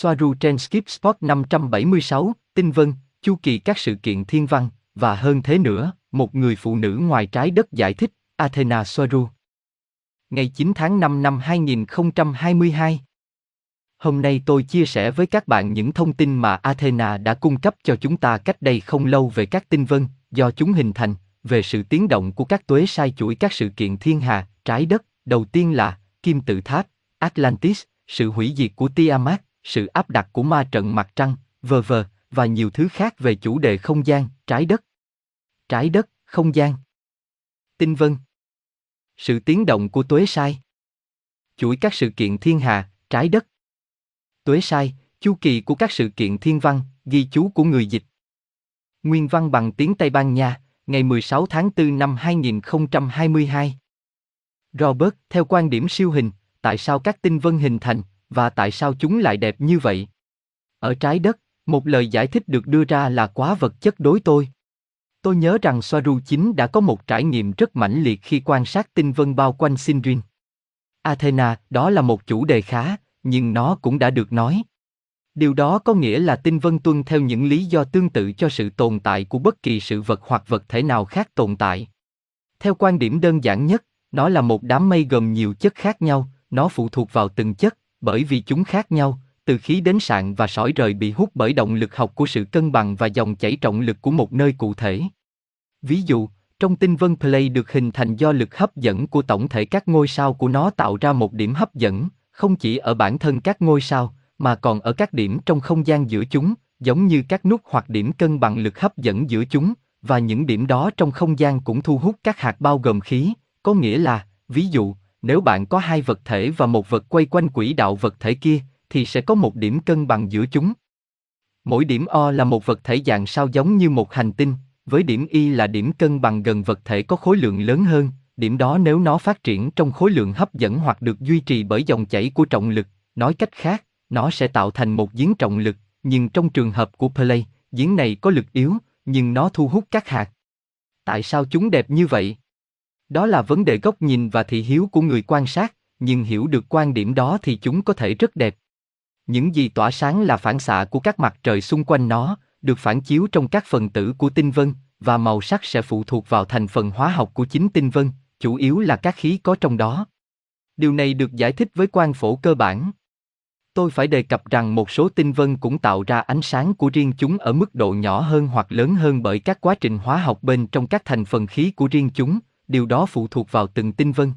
Soaru trên Skip Spot 576, tinh vân, chu kỳ các sự kiện thiên văn, và hơn thế nữa, một người phụ nữ ngoài trái đất giải thích, Athena Soaru. Ngày 9 tháng 5 năm 2022. Hôm nay tôi chia sẻ với các bạn những thông tin mà Athena đã cung cấp cho chúng ta cách đây không lâu về các tinh vân, do chúng hình thành, về sự tiến động của các tuế sai chuỗi các sự kiện thiên hà, trái đất, đầu tiên là Kim tự tháp, Atlantis, sự hủy diệt của Tiamat, sự áp đặt của ma trận mặt trăng, vờ vờ, và nhiều thứ khác về chủ đề không gian, trái đất. Trái đất, không gian. Tinh vân. Sự tiến động của tuế sai. Chuỗi các sự kiện thiên hà, trái đất. Tuế sai, chu kỳ của các sự kiện thiên văn, ghi chú của người dịch. Nguyên văn bằng tiếng Tây Ban Nha, ngày 16 tháng 4 năm 2022. Robert, theo quan điểm siêu hình, tại sao các tinh vân hình thành, và tại sao chúng lại đẹp như vậy? Ở trái đất, một lời giải thích được đưa ra là quá vật chất đối tôi. Tôi nhớ rằng Soaru chính đã có một trải nghiệm rất mãnh liệt khi quan sát tinh vân bao quanh sinrin Athena, đó là một chủ đề khá, nhưng nó cũng đã được nói. Điều đó có nghĩa là tinh vân tuân theo những lý do tương tự cho sự tồn tại của bất kỳ sự vật hoặc vật thể nào khác tồn tại. Theo quan điểm đơn giản nhất, nó là một đám mây gồm nhiều chất khác nhau, nó phụ thuộc vào từng chất, bởi vì chúng khác nhau, từ khí đến sạn và sỏi rời bị hút bởi động lực học của sự cân bằng và dòng chảy trọng lực của một nơi cụ thể. Ví dụ, trong tinh vân Play được hình thành do lực hấp dẫn của tổng thể các ngôi sao của nó tạo ra một điểm hấp dẫn, không chỉ ở bản thân các ngôi sao, mà còn ở các điểm trong không gian giữa chúng, giống như các nút hoặc điểm cân bằng lực hấp dẫn giữa chúng, và những điểm đó trong không gian cũng thu hút các hạt bao gồm khí, có nghĩa là, ví dụ, nếu bạn có hai vật thể và một vật quay quanh quỹ đạo vật thể kia, thì sẽ có một điểm cân bằng giữa chúng. Mỗi điểm O là một vật thể dạng sao giống như một hành tinh, với điểm Y là điểm cân bằng gần vật thể có khối lượng lớn hơn, điểm đó nếu nó phát triển trong khối lượng hấp dẫn hoặc được duy trì bởi dòng chảy của trọng lực, nói cách khác, nó sẽ tạo thành một giếng trọng lực, nhưng trong trường hợp của Play, giếng này có lực yếu, nhưng nó thu hút các hạt. Tại sao chúng đẹp như vậy? Đó là vấn đề góc nhìn và thị hiếu của người quan sát, nhưng hiểu được quan điểm đó thì chúng có thể rất đẹp. Những gì tỏa sáng là phản xạ của các mặt trời xung quanh nó, được phản chiếu trong các phần tử của tinh vân, và màu sắc sẽ phụ thuộc vào thành phần hóa học của chính tinh vân, chủ yếu là các khí có trong đó. Điều này được giải thích với quan phổ cơ bản. Tôi phải đề cập rằng một số tinh vân cũng tạo ra ánh sáng của riêng chúng ở mức độ nhỏ hơn hoặc lớn hơn bởi các quá trình hóa học bên trong các thành phần khí của riêng chúng, điều đó phụ thuộc vào từng tinh vân.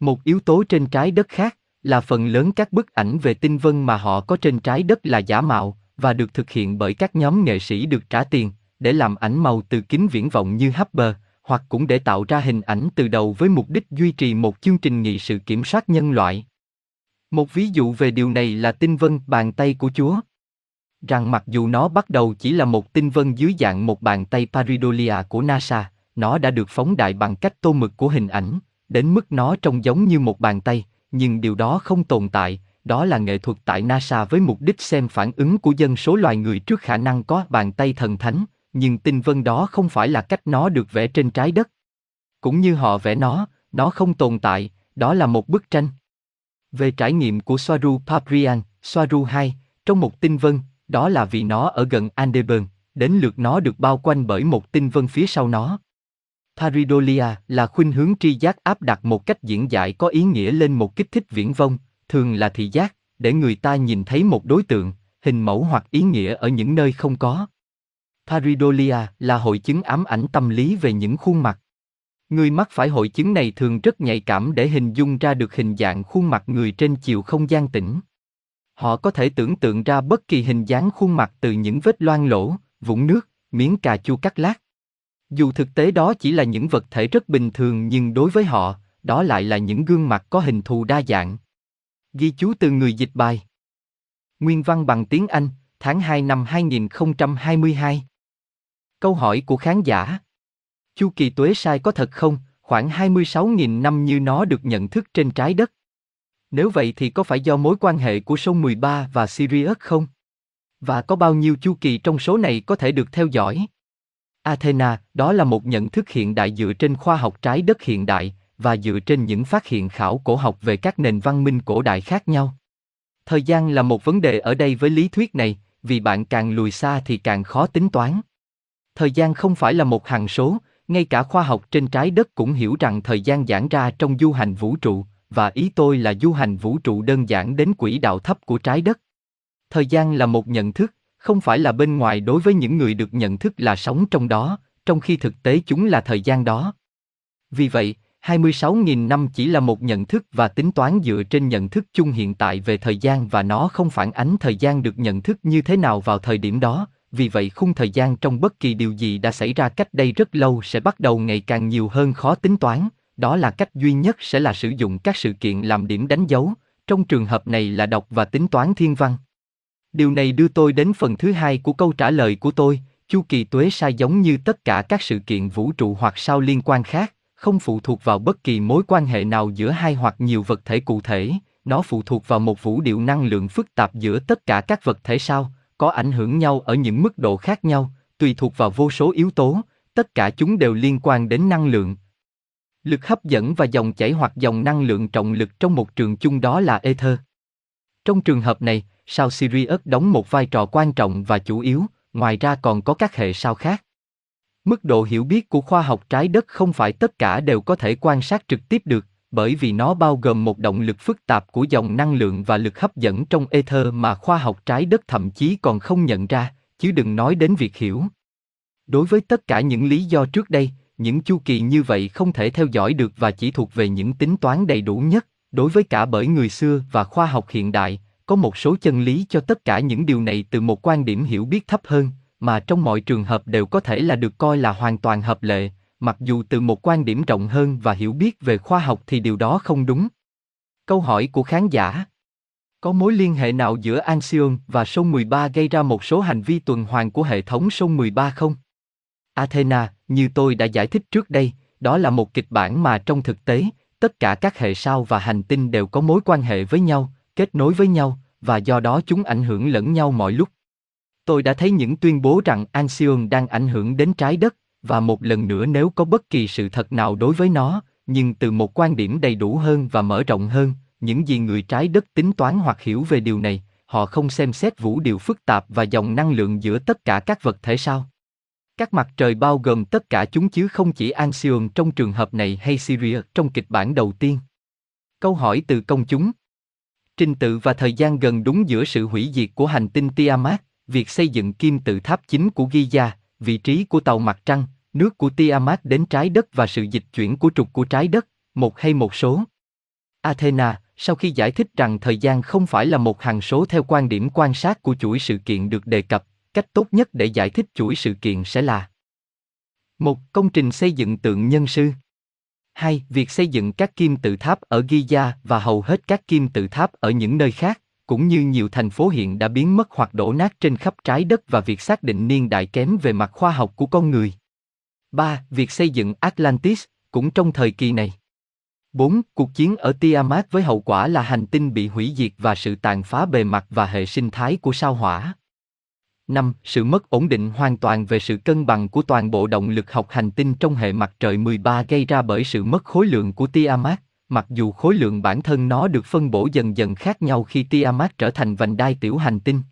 Một yếu tố trên trái đất khác là phần lớn các bức ảnh về tinh vân mà họ có trên trái đất là giả mạo và được thực hiện bởi các nhóm nghệ sĩ được trả tiền để làm ảnh màu từ kính viễn vọng như Hubble, hoặc cũng để tạo ra hình ảnh từ đầu với mục đích duy trì một chương trình nghị sự kiểm soát nhân loại. Một ví dụ về điều này là tinh vân bàn tay của Chúa. Rằng mặc dù nó bắt đầu chỉ là một tinh vân dưới dạng một bàn tay Paridolia của NASA, nó đã được phóng đại bằng cách tô mực của hình ảnh, đến mức nó trông giống như một bàn tay, nhưng điều đó không tồn tại, đó là nghệ thuật tại NASA với mục đích xem phản ứng của dân số loài người trước khả năng có bàn tay thần thánh, nhưng tinh vân đó không phải là cách nó được vẽ trên trái đất. Cũng như họ vẽ nó, nó không tồn tại, đó là một bức tranh. Về trải nghiệm của Soaru Paprian, Soaru 2, trong một tinh vân, đó là vì nó ở gần Andeburn, đến lượt nó được bao quanh bởi một tinh vân phía sau nó. Paridolia là khuynh hướng tri giác áp đặt một cách diễn giải có ý nghĩa lên một kích thích viễn vông, thường là thị giác, để người ta nhìn thấy một đối tượng, hình mẫu hoặc ý nghĩa ở những nơi không có. Paridolia là hội chứng ám ảnh tâm lý về những khuôn mặt. Người mắc phải hội chứng này thường rất nhạy cảm để hình dung ra được hình dạng khuôn mặt người trên chiều không gian tĩnh. Họ có thể tưởng tượng ra bất kỳ hình dáng khuôn mặt từ những vết loang lỗ, vũng nước, miếng cà chua cắt lát. Dù thực tế đó chỉ là những vật thể rất bình thường nhưng đối với họ, đó lại là những gương mặt có hình thù đa dạng. Ghi chú từ người dịch bài. Nguyên văn bằng tiếng Anh, tháng 2 năm 2022. Câu hỏi của khán giả. Chu kỳ tuế sai có thật không, khoảng 26.000 năm như nó được nhận thức trên trái đất? Nếu vậy thì có phải do mối quan hệ của sông 13 và Sirius không? Và có bao nhiêu chu kỳ trong số này có thể được theo dõi? Athena, đó là một nhận thức hiện đại dựa trên khoa học trái đất hiện đại và dựa trên những phát hiện khảo cổ học về các nền văn minh cổ đại khác nhau. Thời gian là một vấn đề ở đây với lý thuyết này, vì bạn càng lùi xa thì càng khó tính toán. Thời gian không phải là một hằng số, ngay cả khoa học trên trái đất cũng hiểu rằng thời gian giãn ra trong du hành vũ trụ, và ý tôi là du hành vũ trụ đơn giản đến quỹ đạo thấp của trái đất. Thời gian là một nhận thức, không phải là bên ngoài đối với những người được nhận thức là sống trong đó, trong khi thực tế chúng là thời gian đó. Vì vậy, 26.000 năm chỉ là một nhận thức và tính toán dựa trên nhận thức chung hiện tại về thời gian và nó không phản ánh thời gian được nhận thức như thế nào vào thời điểm đó, vì vậy khung thời gian trong bất kỳ điều gì đã xảy ra cách đây rất lâu sẽ bắt đầu ngày càng nhiều hơn khó tính toán, đó là cách duy nhất sẽ là sử dụng các sự kiện làm điểm đánh dấu, trong trường hợp này là đọc và tính toán thiên văn. Điều này đưa tôi đến phần thứ hai của câu trả lời của tôi, chu kỳ tuế sai giống như tất cả các sự kiện vũ trụ hoặc sao liên quan khác, không phụ thuộc vào bất kỳ mối quan hệ nào giữa hai hoặc nhiều vật thể cụ thể, nó phụ thuộc vào một vũ điệu năng lượng phức tạp giữa tất cả các vật thể sao, có ảnh hưởng nhau ở những mức độ khác nhau, tùy thuộc vào vô số yếu tố, tất cả chúng đều liên quan đến năng lượng. Lực hấp dẫn và dòng chảy hoặc dòng năng lượng trọng lực trong một trường chung đó là ether. Trong trường hợp này, sao Sirius đóng một vai trò quan trọng và chủ yếu, ngoài ra còn có các hệ sao khác. Mức độ hiểu biết của khoa học trái đất không phải tất cả đều có thể quan sát trực tiếp được, bởi vì nó bao gồm một động lực phức tạp của dòng năng lượng và lực hấp dẫn trong ether mà khoa học trái đất thậm chí còn không nhận ra, chứ đừng nói đến việc hiểu. Đối với tất cả những lý do trước đây, những chu kỳ như vậy không thể theo dõi được và chỉ thuộc về những tính toán đầy đủ nhất, đối với cả bởi người xưa và khoa học hiện đại, có một số chân lý cho tất cả những điều này từ một quan điểm hiểu biết thấp hơn, mà trong mọi trường hợp đều có thể là được coi là hoàn toàn hợp lệ, mặc dù từ một quan điểm rộng hơn và hiểu biết về khoa học thì điều đó không đúng. Câu hỏi của khán giả Có mối liên hệ nào giữa Anxion và sông 13 gây ra một số hành vi tuần hoàn của hệ thống sông 13 không? Athena, như tôi đã giải thích trước đây, đó là một kịch bản mà trong thực tế, tất cả các hệ sao và hành tinh đều có mối quan hệ với nhau, kết nối với nhau, và do đó chúng ảnh hưởng lẫn nhau mọi lúc. Tôi đã thấy những tuyên bố rằng Anxion đang ảnh hưởng đến trái đất, và một lần nữa nếu có bất kỳ sự thật nào đối với nó, nhưng từ một quan điểm đầy đủ hơn và mở rộng hơn, những gì người trái đất tính toán hoặc hiểu về điều này, họ không xem xét vũ điều phức tạp và dòng năng lượng giữa tất cả các vật thể sao. Các mặt trời bao gồm tất cả chúng chứ không chỉ Anxion trong trường hợp này hay Syria trong kịch bản đầu tiên. Câu hỏi từ công chúng Trình tự và thời gian gần đúng giữa sự hủy diệt của hành tinh Tiamat, việc xây dựng kim tự tháp chính của Giza, vị trí của tàu mặt trăng, nước của Tiamat đến trái đất và sự dịch chuyển của trục của trái đất, một hay một số. Athena, sau khi giải thích rằng thời gian không phải là một hằng số theo quan điểm quan sát của chuỗi sự kiện được đề cập, cách tốt nhất để giải thích chuỗi sự kiện sẽ là một Công trình xây dựng tượng nhân sư 2. Việc xây dựng các kim tự tháp ở Giza và hầu hết các kim tự tháp ở những nơi khác, cũng như nhiều thành phố hiện đã biến mất hoặc đổ nát trên khắp trái đất và việc xác định niên đại kém về mặt khoa học của con người. 3. Việc xây dựng Atlantis, cũng trong thời kỳ này. 4. Cuộc chiến ở Tiamat với hậu quả là hành tinh bị hủy diệt và sự tàn phá bề mặt và hệ sinh thái của sao hỏa. 5. Sự mất ổn định hoàn toàn về sự cân bằng của toàn bộ động lực học hành tinh trong hệ mặt trời 13 gây ra bởi sự mất khối lượng của Tiamat, mặc dù khối lượng bản thân nó được phân bổ dần dần khác nhau khi Tiamat trở thành vành đai tiểu hành tinh.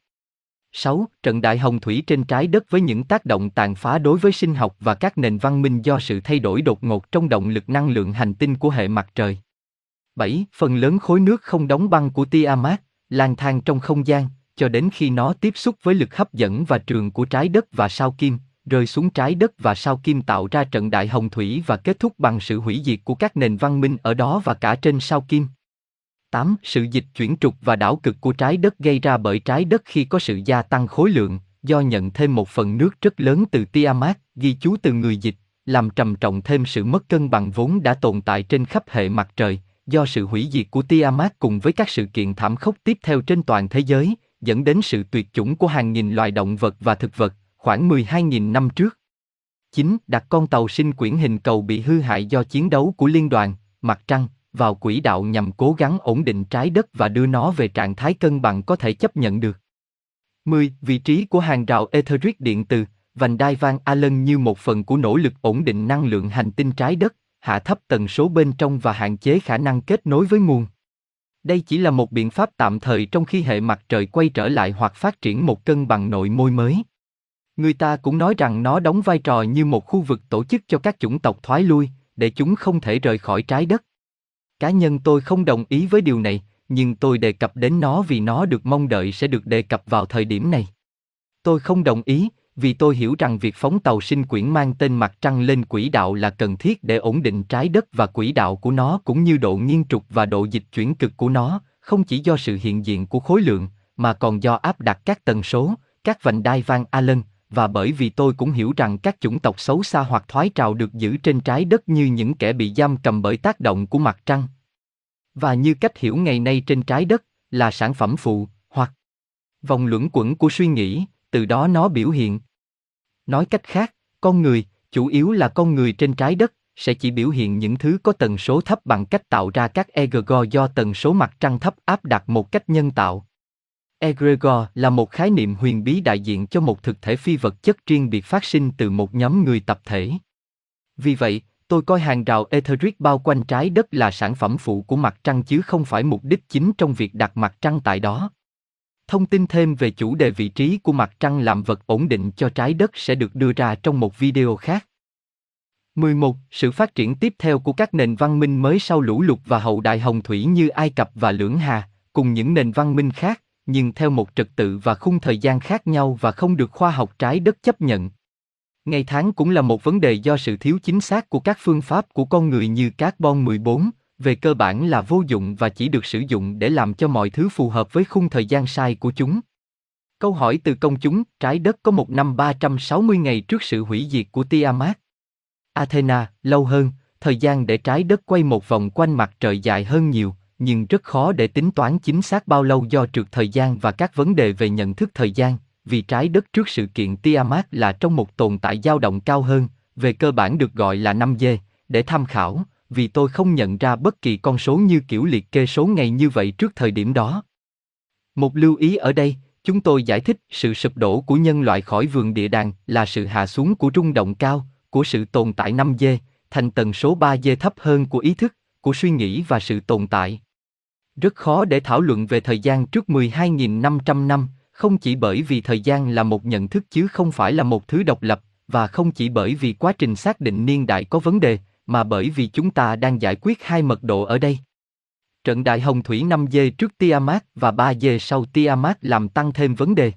6. Trận đại hồng thủy trên trái đất với những tác động tàn phá đối với sinh học và các nền văn minh do sự thay đổi đột ngột trong động lực năng lượng hành tinh của hệ mặt trời. 7. Phần lớn khối nước không đóng băng của Tiamat, lang thang trong không gian, cho đến khi nó tiếp xúc với lực hấp dẫn và trường của trái đất và sao kim, rơi xuống trái đất và sao kim tạo ra trận đại hồng thủy và kết thúc bằng sự hủy diệt của các nền văn minh ở đó và cả trên sao kim. 8. Sự dịch chuyển trục và đảo cực của trái đất gây ra bởi trái đất khi có sự gia tăng khối lượng, do nhận thêm một phần nước rất lớn từ Tiamat, ghi chú từ người dịch, làm trầm trọng thêm sự mất cân bằng vốn đã tồn tại trên khắp hệ mặt trời, do sự hủy diệt của Tiamat cùng với các sự kiện thảm khốc tiếp theo trên toàn thế giới, dẫn đến sự tuyệt chủng của hàng nghìn loài động vật và thực vật, khoảng 12.000 năm trước. 9. Đặt con tàu sinh quyển hình cầu bị hư hại do chiến đấu của liên đoàn, mặt trăng, vào quỹ đạo nhằm cố gắng ổn định trái đất và đưa nó về trạng thái cân bằng có thể chấp nhận được. 10. Vị trí của hàng rào etheric điện từ, vành đai Van Allen như một phần của nỗ lực ổn định năng lượng hành tinh trái đất, hạ thấp tần số bên trong và hạn chế khả năng kết nối với nguồn. Đây chỉ là một biện pháp tạm thời trong khi hệ mặt trời quay trở lại hoặc phát triển một cân bằng nội môi mới. Người ta cũng nói rằng nó đóng vai trò như một khu vực tổ chức cho các chủng tộc thoái lui, để chúng không thể rời khỏi trái đất. Cá nhân tôi không đồng ý với điều này, nhưng tôi đề cập đến nó vì nó được mong đợi sẽ được đề cập vào thời điểm này. Tôi không đồng ý, vì tôi hiểu rằng việc phóng tàu sinh quyển mang tên mặt trăng lên quỹ đạo là cần thiết để ổn định trái đất và quỹ đạo của nó cũng như độ nghiêng trục và độ dịch chuyển cực của nó, không chỉ do sự hiện diện của khối lượng, mà còn do áp đặt các tần số, các vành đai van Allen, và bởi vì tôi cũng hiểu rằng các chủng tộc xấu xa hoặc thoái trào được giữ trên trái đất như những kẻ bị giam cầm bởi tác động của mặt trăng. Và như cách hiểu ngày nay trên trái đất, là sản phẩm phụ, hoặc vòng luẩn quẩn của suy nghĩ, từ đó nó biểu hiện. Nói cách khác, con người, chủ yếu là con người trên trái đất, sẽ chỉ biểu hiện những thứ có tần số thấp bằng cách tạo ra các egregor do tần số mặt trăng thấp áp đặt một cách nhân tạo. Egregor là một khái niệm huyền bí đại diện cho một thực thể phi vật chất riêng biệt phát sinh từ một nhóm người tập thể. Vì vậy, tôi coi hàng rào etheric bao quanh trái đất là sản phẩm phụ của mặt trăng chứ không phải mục đích chính trong việc đặt mặt trăng tại đó. Thông tin thêm về chủ đề vị trí của mặt trăng làm vật ổn định cho trái đất sẽ được đưa ra trong một video khác. 11. Sự phát triển tiếp theo của các nền văn minh mới sau lũ lụt và hậu đại hồng thủy như Ai Cập và Lưỡng Hà, cùng những nền văn minh khác, nhưng theo một trật tự và khung thời gian khác nhau và không được khoa học trái đất chấp nhận. Ngày tháng cũng là một vấn đề do sự thiếu chính xác của các phương pháp của con người như carbon 14, về cơ bản là vô dụng và chỉ được sử dụng để làm cho mọi thứ phù hợp với khung thời gian sai của chúng. Câu hỏi từ công chúng, trái đất có một năm 360 ngày trước sự hủy diệt của Tiamat. Athena, lâu hơn, thời gian để trái đất quay một vòng quanh mặt trời dài hơn nhiều, nhưng rất khó để tính toán chính xác bao lâu do trượt thời gian và các vấn đề về nhận thức thời gian, vì trái đất trước sự kiện Tiamat là trong một tồn tại dao động cao hơn, về cơ bản được gọi là 5G, để tham khảo, vì tôi không nhận ra bất kỳ con số như kiểu liệt kê số ngày như vậy trước thời điểm đó. Một lưu ý ở đây, chúng tôi giải thích sự sụp đổ của nhân loại khỏi vườn địa đàng là sự hạ xuống của rung động cao, của sự tồn tại 5G, thành tần số 3G thấp hơn của ý thức, của suy nghĩ và sự tồn tại. Rất khó để thảo luận về thời gian trước 12.500 năm, không chỉ bởi vì thời gian là một nhận thức chứ không phải là một thứ độc lập, và không chỉ bởi vì quá trình xác định niên đại có vấn đề, mà bởi vì chúng ta đang giải quyết hai mật độ ở đây. Trận đại hồng thủy 5G trước Tiamat và 3G sau Tiamat làm tăng thêm vấn đề.